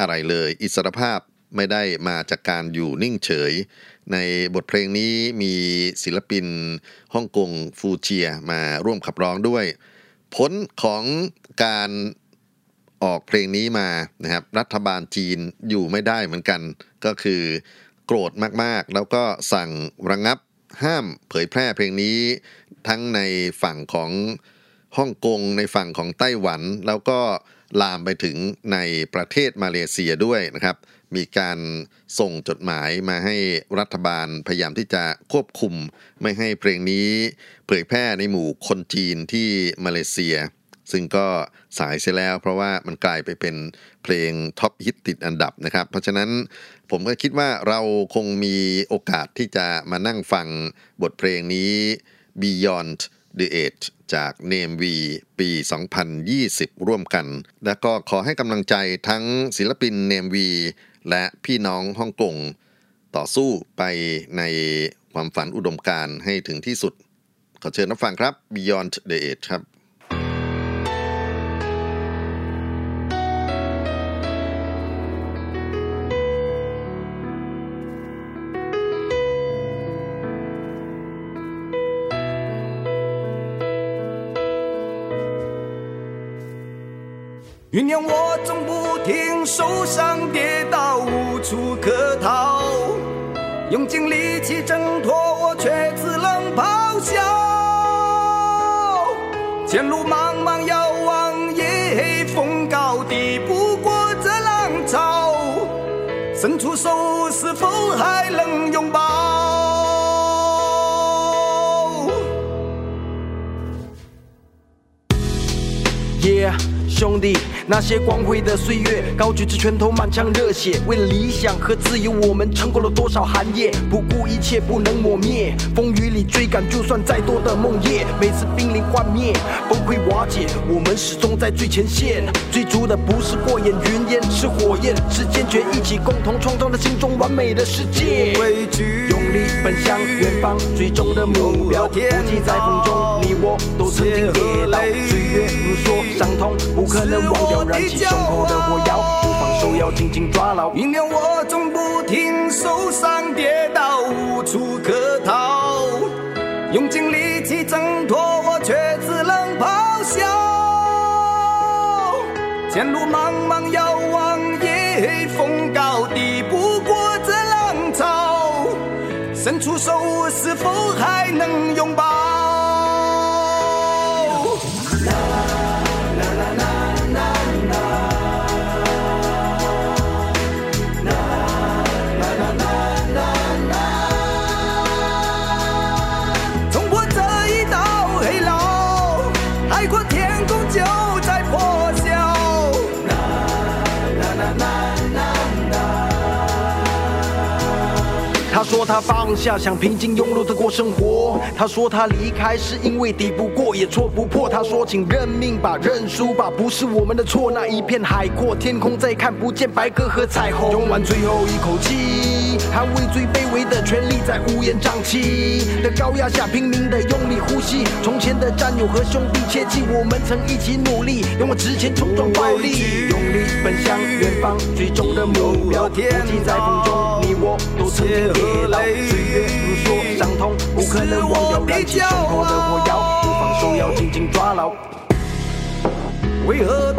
อะไรเลย อิสรภาพไม่ได้มาจากการอยู่นิ่งเฉย ในบทเพลงนี้มีศิลปินฮ่องกงฟูเจียมาร่วมขับร้องด้วย ผลของการออกเพลงนี้มานะครับรัฐบาลจีนอยู่ไม่ได้เหมือนกัน ก็คือโกรธมากๆ แล้วก็สั่งระงงับ ห้ามเผยแพร่เพลงนี้ ทั้งในฝั่งของฮ่องกงในฝั่งของไต้หวัน แล้วก็ลามไปถึงในประเทศมาเลเซียด้วยนะครับ มีการส่งจดหมายมาให้รัฐบาลพยายามที่จะควบคุม ไม่ให้เพลงนี้ เผยแพร่ในหมู่คนจีนที่มาเลเซีย ซึ่งก็สายเสียแล้ว เพราะว่ามันกลายไปเป็นเพลงท็อปฮิตติดอันดับนะครับ เพราะฉะนั้นผมก็คิดว่าเราคงมีโอกาสที่จะมานั่งฟังบทเพลงนี้ Beyond the Age จาก Name V ปี 2020 ร่วมกัน และก็ขอให้กำลังใจทั้งศิลปิน Name V และพี่น้องฮ่องกงต่อสู้ไปในความฝันอุดมการให้ถึงที่สุด ขอเชิญรับฟังครับ Beyond the Age ครับ 原谅我总不停，受伤跌倒无处可逃，用尽力气挣脱，我却只能咆哮。前路茫茫遥望，夜黑风高，抵不过这浪潮。伸出手，是否还能拥抱？兄弟，那些光辉的岁月，高举着拳头，满腔热血，为了理想和自由，我们撑过了多少寒夜，不顾一切，不能抹灭。风雨里追赶，就算再多的梦魇，每次濒临幻灭，崩溃瓦解，我们始终在最前线。追逐的不是过眼云烟，是火焰，是坚决一起共同创造的心中完美的世界。畏惧，用力奔向远方，最终的目标，不计在风中，你我都曾经跌倒，岁月如梭，伤痛不可能忘掉，燃起胸口的火药，不放手，要紧紧抓牢。原谅我总不停受伤跌倒，无处可逃，用尽力气挣脱，我却只能咆哮。前路茫茫遥望，夜风高，抵不过这浪潮。伸出手，是否还能拥抱？I'll 说他放下，想平静庸碌的过生活。他说他离开是因为抵不过，也戳不破。他说请认命吧，认输吧，不是我们的错。那一片海阔天空，再看不见白鸽和彩虹。用完最后一口气，捍卫最卑微的权利，在乌烟瘴气的高压下拼命的用力呼吸。从前的战友和兄弟，切记我们曾一起努力，勇往直前，冲撞暴力，用力奔向远方，最终的目标，不计在风中，你我都曾经跌岁月如梭，伤痛不可能忘掉，燃起胸口的火药，不放手，要紧紧抓牢。为何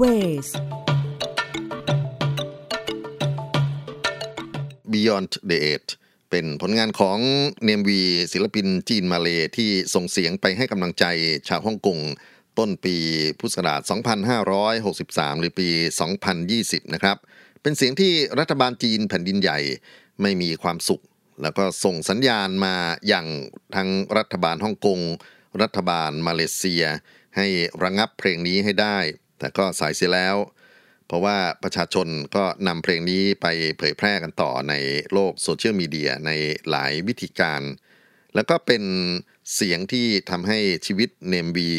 Music Waves Beyond the Edge เป็นผลงานของ Namewee ศิลปินจีนมาเลที่ส่งเสียงไปให้กำลังใจชาวฮ่องกงต้นปีพุทธศักราช 2563 หรือปี 2020 นะครับ เป็นเสียงที่รัฐบาลจีนแผ่นดินใหญ่ ไม่มีความสุข แล้วก็ส่งสัญญาณมาอย่างทั้งรัฐบาลฮ่องกง รัฐบาลมาเลเซีย ให้ระงับเพลงนี้ให้ได้ แต่ก็สายเสียแล้ว เพราะว่าประชาชนก็นำเพลงนี้ไปเผยแพร่กันต่อในโลกโซเชียลมีเดียในหลายวิธีการ แล้วก็เป็นเสียงที่ทำให้ชีวิตเนมบี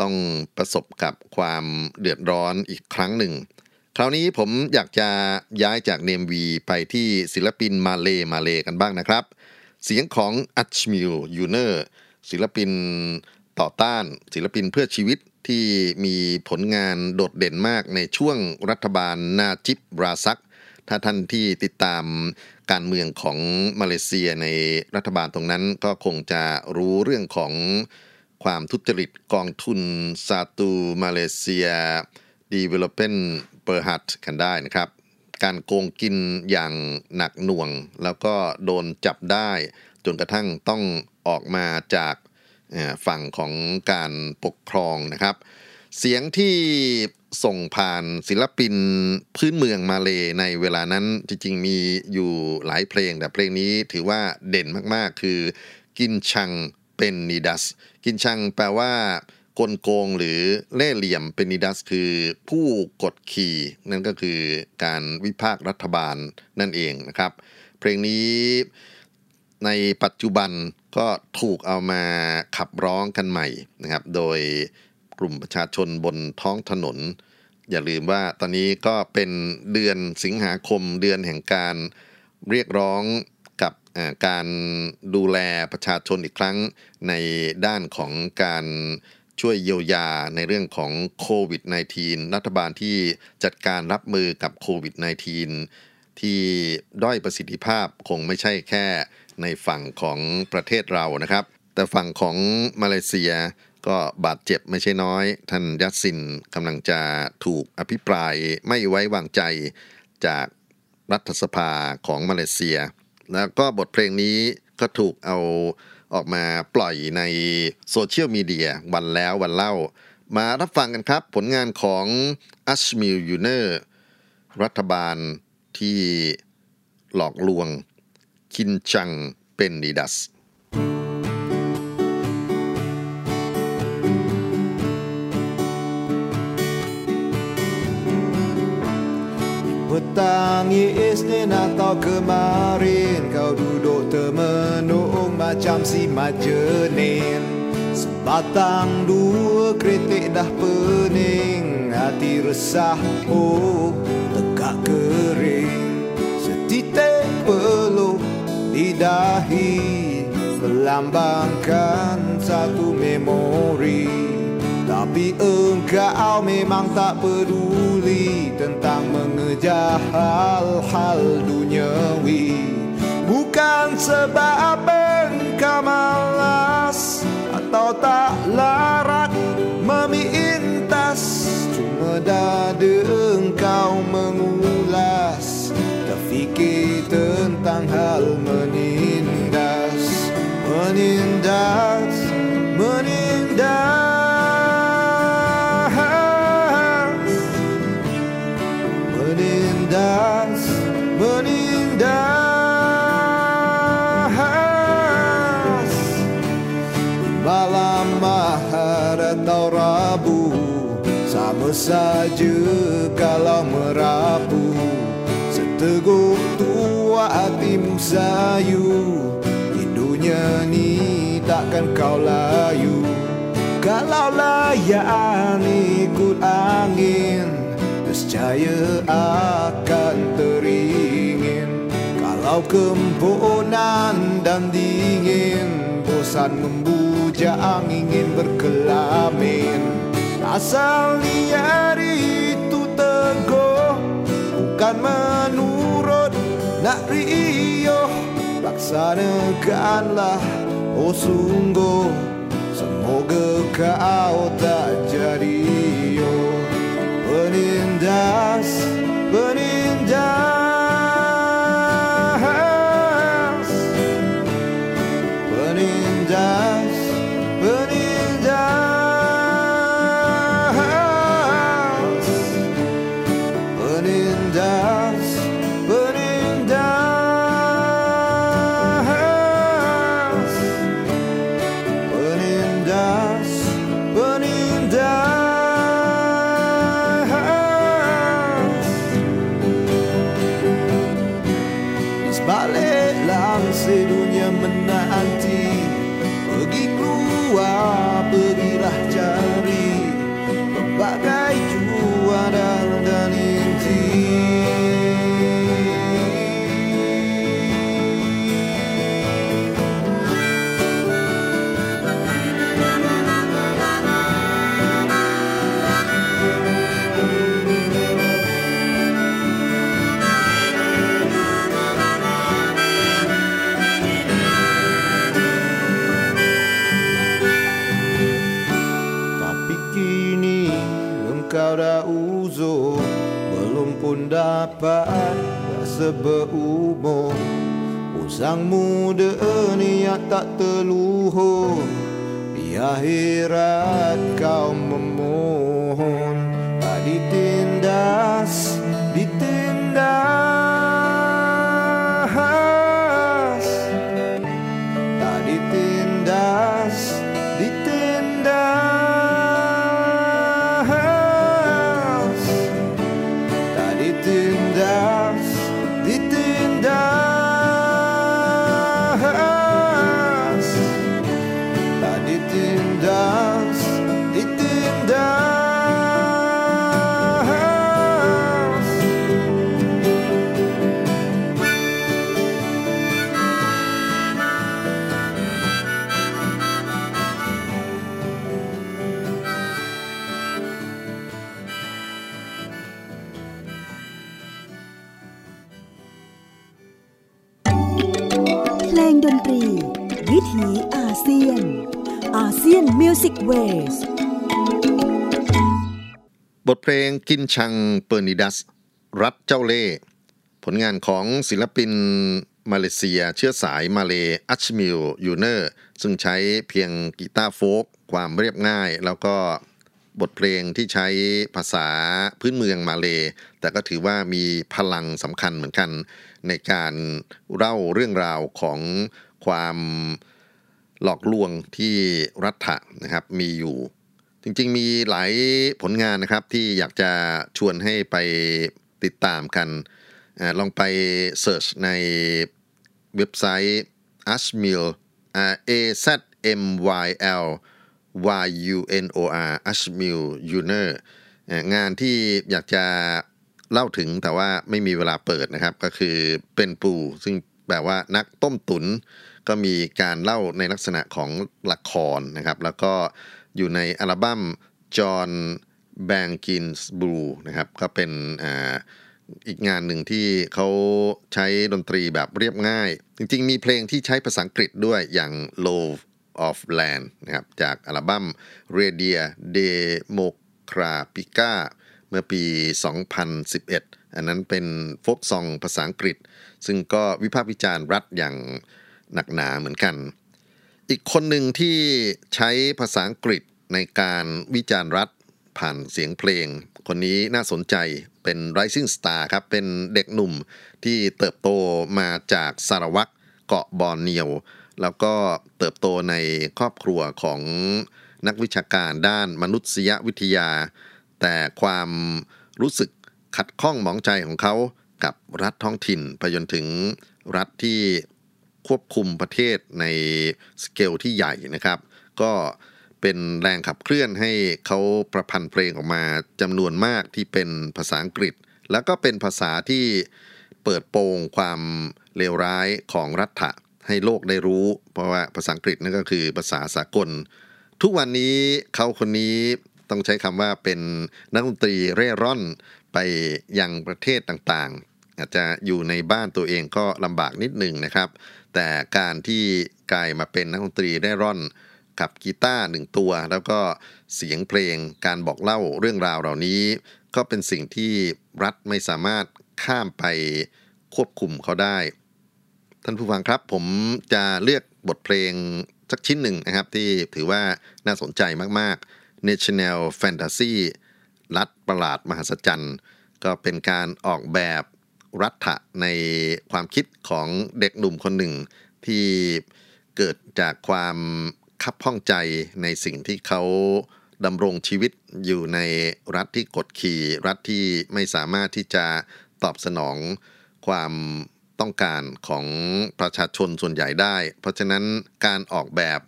ต้องประสบกับความเดือดร้อนอีกครั้งหนึ่ง คราวนี้ผมอยากจะย้ายจากเนมวีไปที่ศิลปินมาเลมาเลกันบ้างนะครับ เสียงของ Azmyl Yunor ศิลปินต่อต้าน ศิลปินเพื่อชีวิต ที่มีผลงานโดดเด่นมากในช่วงรัฐบาลนาจิบราซัก ถ้าท่านที่ติดตามการเมืองของมาเลเซียในรัฐบาลตรงนั้นก็คงจะรู้เรื่องของความทุจริตกองทุนซาตูมาเลเซียดีเวล o เ m นเปอร์ฮัตกันได้นะครับ การโกงกินอย่างหนักหน่วง แล้วก็โดนจับได้ จนกระทั่งต้องออกมาจาก ฝั่งของการปกครองนะครับ เสียงที่ส่งผ่านศิลปินพื้นเมืองมาเลในเวลานั้นจริงๆมีอยู่หลายเพลง แต่เพลงนี้ถือว่าเด่นมากๆ คือกินชังเป็นนิดัส กินชังแปลว่ากลโกงหรือเล่เหลี่ยมเป็นนิดัสคือผู้กดขี่นั่นก็คือการวิพากษ์รัฐบาลนั่นเองนะครับ เพลงนี้ในปัจจุบัน ก็ถูกเอามาขับร้องกันใหม่นะครับ โดยกลุ่มประชาชนบนท้องถนน อย่าลืมว่าตอนนี้ก็เป็นเดือนสิงหาคมเดือนแห่งการเรียกร้องกับการดูแลประชาชนอีกครั้งในด้านของการช่วยเยียวยาในเรื่องของโควิด -19 รัฐบาลที่จัดการรับมือกับโควิด -19 ที่ด้อยประสิทธิภาพคงไม่ใช่แค่ ในฝั่งของประเทศเรานะครับ แต่ฝั่งของมาเลเซียก็บาดเจ็บไม่ใช่น้อย ท่านยัสซินกำลังจะถูกอภิปรายไม่ไว้วางใจจากรัฐสภาของมาเลเซีย แล้วก็บทเพลงนี้ก็ถูกเอาออกมาปล่อยในโซเชียลมีเดียวันแล้ววันเล่า มารับฟังกันครับผลงานของอัชมิลยูเนอร์รัฐบาลที่หลอกลวง kincang pendidas. Petangi Isnin atau kemarin Kau duduk temenung macam si majenin Sebatang dua kritik dah pening Hati resah, oh, tegak kering di dahi Melambangkan satu memori. Tapi engkau memang tak peduli Tentang mengejar hal-hal duniawi. Bukan sebab engkau malas Atau tak larat memintas. Cuma dada engkau mengulas Terfikir tentang hal saja kalau merapu. Seteguk tua hatimu sayu Di dunia ni takkan kau layu. Kalau layan ikut angin Nescaya akan teringin. Kalau kempunan dan dingin Bosan membujang ingin berkelamin Asal liar itu teguh Bukan menurut nak riuh. Laksanakanlah oh sungguh Semoga kau tak jadi oh. Penindas, penindas berumur Usang muda niat tak terluhur. Di akhirat kau กินชังเปอร์นิดัส รัฐเจ้าเล่ห์ผลงานของศิลปินมาเลเซียเชื้อสายมาเล Azmyl Yunor ซึ่งใช้เพียงกีตาร์ folk ความเรียบง่าย แล้วก็บทเพลงที่ใช้ภาษาพื้นเมืองมาเล แต่ก็ถือว่ามีพลังสำคัญเหมือนกัน ในการเล่าเรื่องราวของความหลอกลวงที่รัฐะนะครับมีอยู่ จริงๆมีหลายผลงานนะครับที่อยากจะชวนให้ไปติดตามกันอลองไปเ e ิร์ชในเว็บไซต์ ashmil a z m y l y u n o r ashmil uner งานที่อยากจะเล่าถึงแต่ว่าไม่มีเวลาเปิดนะครับ ก็คือเป็นปู ซึ่งแปลว่านักต้มตุน ก็มีการเล่าในลักษณะของละครนะครับ แล้วก็ อยู่ในอัลบั้ม John b a n k i n s Blue นะครับก็เป็นอ่าอีกงานหนึ่งที่เขาใช้ดนตรีแบบเรียบง่าย จริงๆ มีเพลงที่ใช้ภาษาอังกฤษด้วยอย่าง Love of Land นะครับจากอัลบั้ม Radia Democratica เมื่อปี 2011 อันนั้นเป็นโฟกซองภาษาอังกฤษ ซึ่งก็วิพากษ์วิจารณ์รัฐอย่างหนักหนาเหมือนกัน อีกคนหนึ่งที่ใช้ภาษาอังกฤษในการวิจารณ์รัฐผ่านเสียงเพลง คนนี้น่าสนใจเป็น Rising Star ครับ เป็นเด็กหนุ่มที่เติบโตมาจากสารวัตรเกาะบอร์เนียว แล้วก็เติบโตในครอบครัวของนักวิชาการด้านมนุษยวิทยา แต่ความรู้สึกขัดข้องหมองใจของเขากับรัฐท้องถิ่น ไปจนถึงรัฐที่ ควบคุมประเทศในสเกลที่ใหญ่นะครับ ก็เป็นแรงขับเคลื่อนให้เขาประพันธ์เพลงออกมาจำนวนมากที่เป็นภาษาอังกฤษ แล้วก็เป็นภาษาที่เปิดโปงความเลวร้ายของรัฐะให้โลกได้รู้ เพราะว่าภาษาอังกฤษนั่นก็คือภาษาสากล ทุกวันนี้เขาคนนี้ต้องใช้คำว่าเป็นนักดนตรีเร่ร่อนไปยังประเทศต่างๆ อาจจะอยู่ในบ้านตัวเองก็ลำบากนิดหนึ่งนะครับ แต่การที่กลายมาเป็นนักดนตรีเร่ร่อนกับกีตาร์หนึ่งตัว แล้วก็เสียงเพลงการบอกเล่าเรื่องราวเหล่านี้ ก็เป็นสิ่งที่รัฐไม่สามารถข้ามไปควบคุมเขาได้ ท่านผู้ฟังครับผมจะเลือกบทเพลงสักชิ้นหนึ่งนะครับ ที่ถือว่าน่าสนใจมาก ๆ National Fantasy รัฐประหลาดมหัศจรรย์ ก็เป็นการออกแบบ รัฐะในความคิดของเด็กหนุ่มคนหนึ่งที่เกิดจากความคับข้องใจในสิ่งที่เขาดำรงชีวิตอยู่ในรัฐที่กดขี่ รัฐที่ไม่สามารถที่จะตอบสนองความต้องการของประชาชนส่วนใหญ่ได้ เพราะฉะนั้นการออกแบบ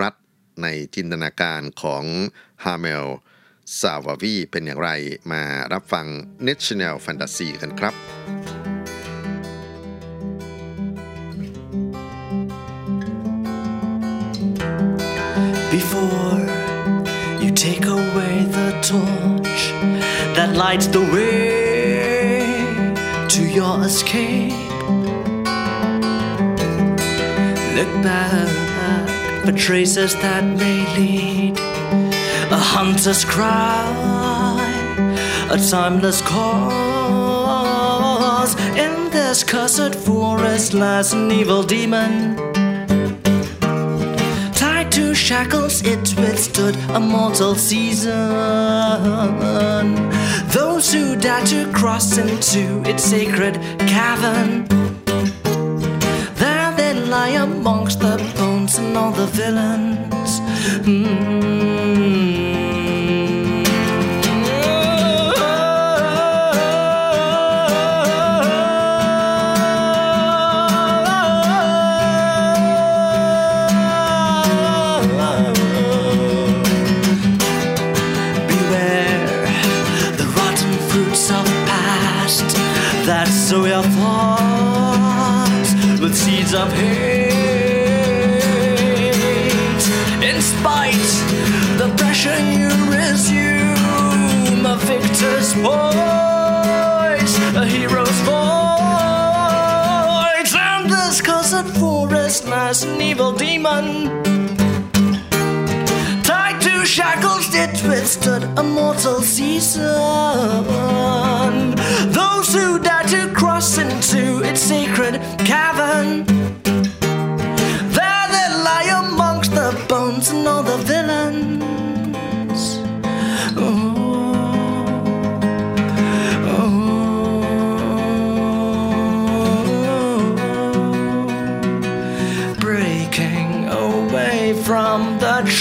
รัฐในจินตนาการของฮาเมลซาวาวีเป็นอย่างไรมารับฟัง National Fantasy กันครับ Before you take away the torch that lights the way to your escape, look back for traces that may lead a hunter's cry, a timeless cause. In this cursed forest lies an evil demon. Shackles, it withstood a mortal season. Those who dare to cross into its sacred cavern. There they lie amongst the bones and all the villains. Beware Spite the pressure you resume a victor's voice, a hero's voice, and this cursed forest lies an evil demon. Tied to shackles, it withstood a mortal season. Those who dare to cross into its sacred cavern,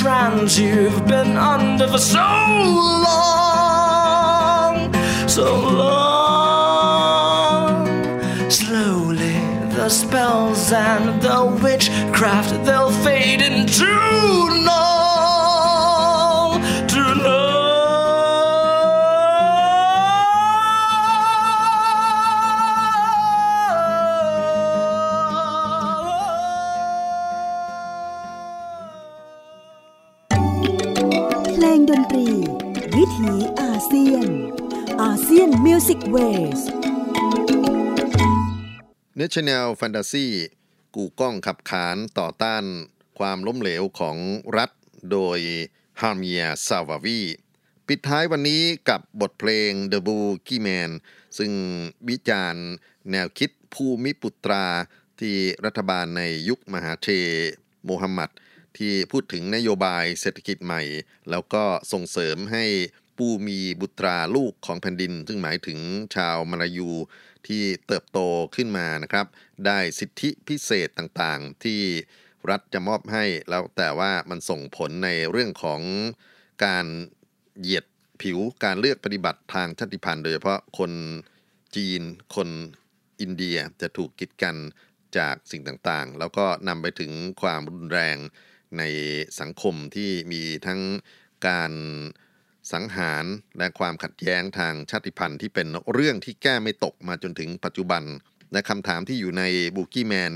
trance you've been under for so long, so long. Slowly, the spells and the witchcraft they'll fade into null, เซียน Music Waves National Fantasy กู่ก้องขับขานต่อต้านความล้มเหลวของรัฐโดยฮาร์เมียซาวาวีปิดท้ายวันนี้กับบทเพลง The Boogie Man ซึ่งวิจารณ์แนวคิดภูมิปุตราที่รัฐบาลในยุคมหาเธร์ โมฮัมหมัดที่พูดถึงนโยบายเศรษฐกิจใหม่ แล้วก็ส่งเสริมให้ ผู้มีบุตราลูกของแผ่นดิน ซึ่งหมายถึงชาวมาลายูที่เติบโตขึ้นมานะครับ ได้สิทธิพิเศษต่างๆ ที่รัฐจะมอบให้แล้วแต่ว่ามันส่งผลในเรื่องของการเหยียดผิวการเลือกปฏิบัติทางชาติพันธุ์โดยเฉพาะคนจีนคนอินเดียจะถูกกีดกันจากสิ่งต่างๆ แล้วก็นำไปถึงความรุนแรงในสังคมที่มีทั้งการ สังหารและความขัดแย้งทางชาติพันธุ์ที่เป็นเรื่องที่แก้ไม่ตกมาจนถึงปัจจุบันและคำถามที่อยู่ในบุกี้แมน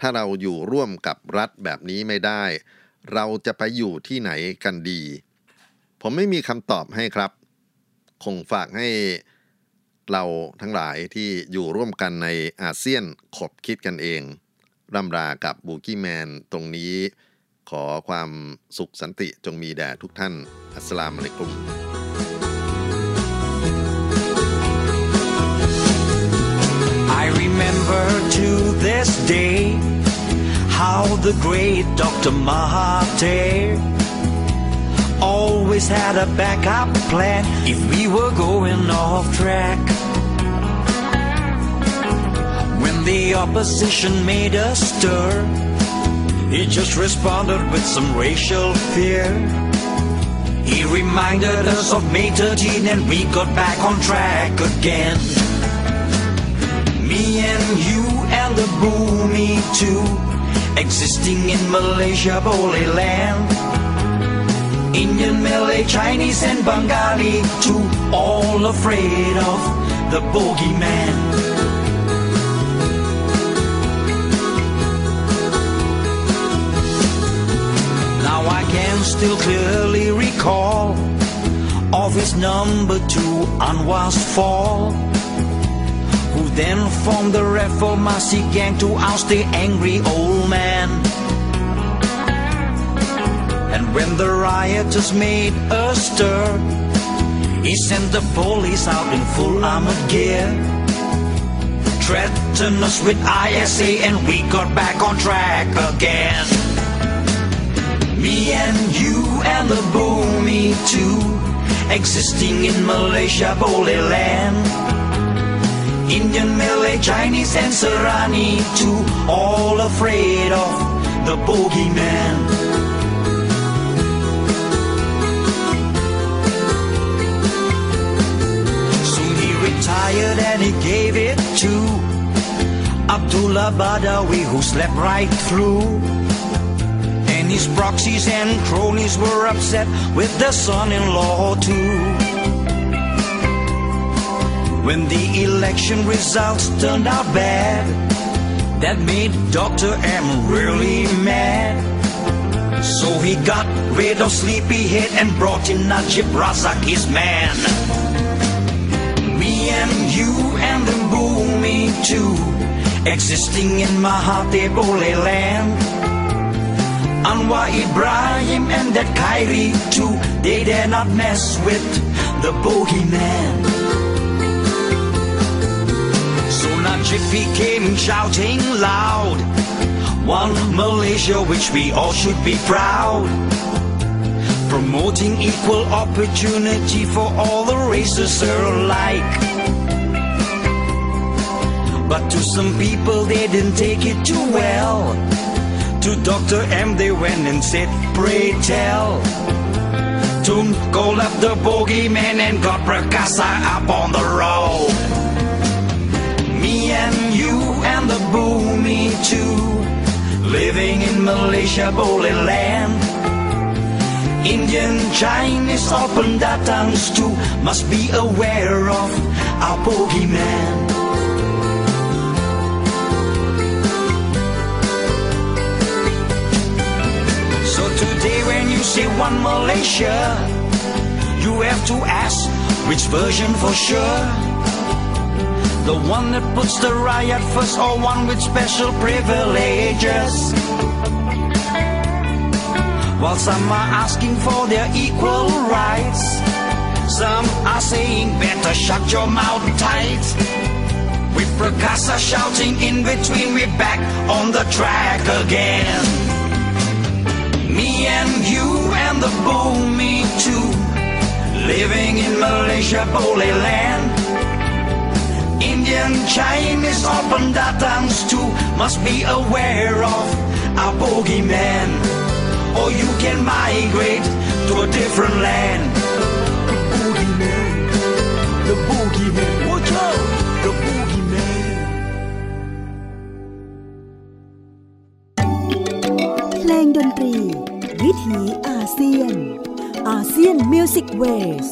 ถ้าเราอยู่ร่วมกับรัฐแบบนี้ไม่ได้ เราจะไปอยู่ที่ไหนกันดี ผมไม่มีคำตอบให้ครับ คงฝากให้เราทั้งหลายที่อยู่ร่วมกันในอาเซียนขบคิดกันเองร่ำรากับบูกี้แมนตรงนี้ ขอความสุขสันติจงมีแด่ทุกท่าน Assalamu alaikum. I remember to this day how the great Dr. Mahathir always had a backup plan if we were going off track. When the opposition made a stir, he just responded with some racial fear. He reminded us of May 13 and we got back on track again. Me and you and the boomy too, existing in Malaysia, Boleh land. Indian, Malay, Chinese, and Bengali too, all afraid of the bogeyman. Still clearly recall of his number two Anwar's fall who then formed the Reformasi gang to oust the angry old man. And when the rioters made a stir, he sent the police out in full armored gear. Threatened us with ISA and we got back on track again. Me and you and the Bumi too, existing in Malaysia, Boleh land. Indian, Malay, Chinese, and Serani too, all afraid of the bogeyman. Retired and he gave it to Abdullah Badawi, who slept right through. And his proxies and cronies were upset with the son-in-law too. When the election results turned out bad, that made Dr. M really mad. So he got rid of Sleepyhead and brought in Najib Razak, his man. Me and you and the Bumi too, existing in Mahathir Boleh land. Anwar Ibrahim and that Kyrie too, they dare not mess with the bogeyman. So Najib became shouting loud, one Malaysia which we all should be proud. Promoting equal opportunity for all the races alike. But to some people they didn't take it too well. To Dr. M they went and said, pray tell. Tun called up the bogeyman and got Prakasa up on the road. Me and you and the boomy too, living in Malaysia, Boleh land. Indian, Chinese, or pendatangs too must be aware of our bogeyman. You say one Malaysia, you have to ask which version for sure. The one that puts the riot first or one with special privileges. While some are asking for their equal rights, some are saying better shut your mouth tight. With Prakasa shouting in between, we're back on the track again. Me and you and the Bumi too, living in Malaysia, Boleh land. Indian, Chinese, or pendatangs too must be aware of our bogeyman. Or you can migrate to a different land. The bogeyman, the bogeyman, watch out, the bogeyman. เพลงดนตรี วิ ถีอาเซียนอาเซียนมิวสิกเวส